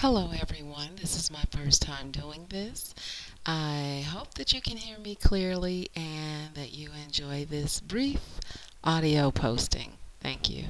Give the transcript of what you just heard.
Hello, everyone. This is my first time doing this. I hope that you can hear me clearly and that you enjoy this brief audio posting. Thank you.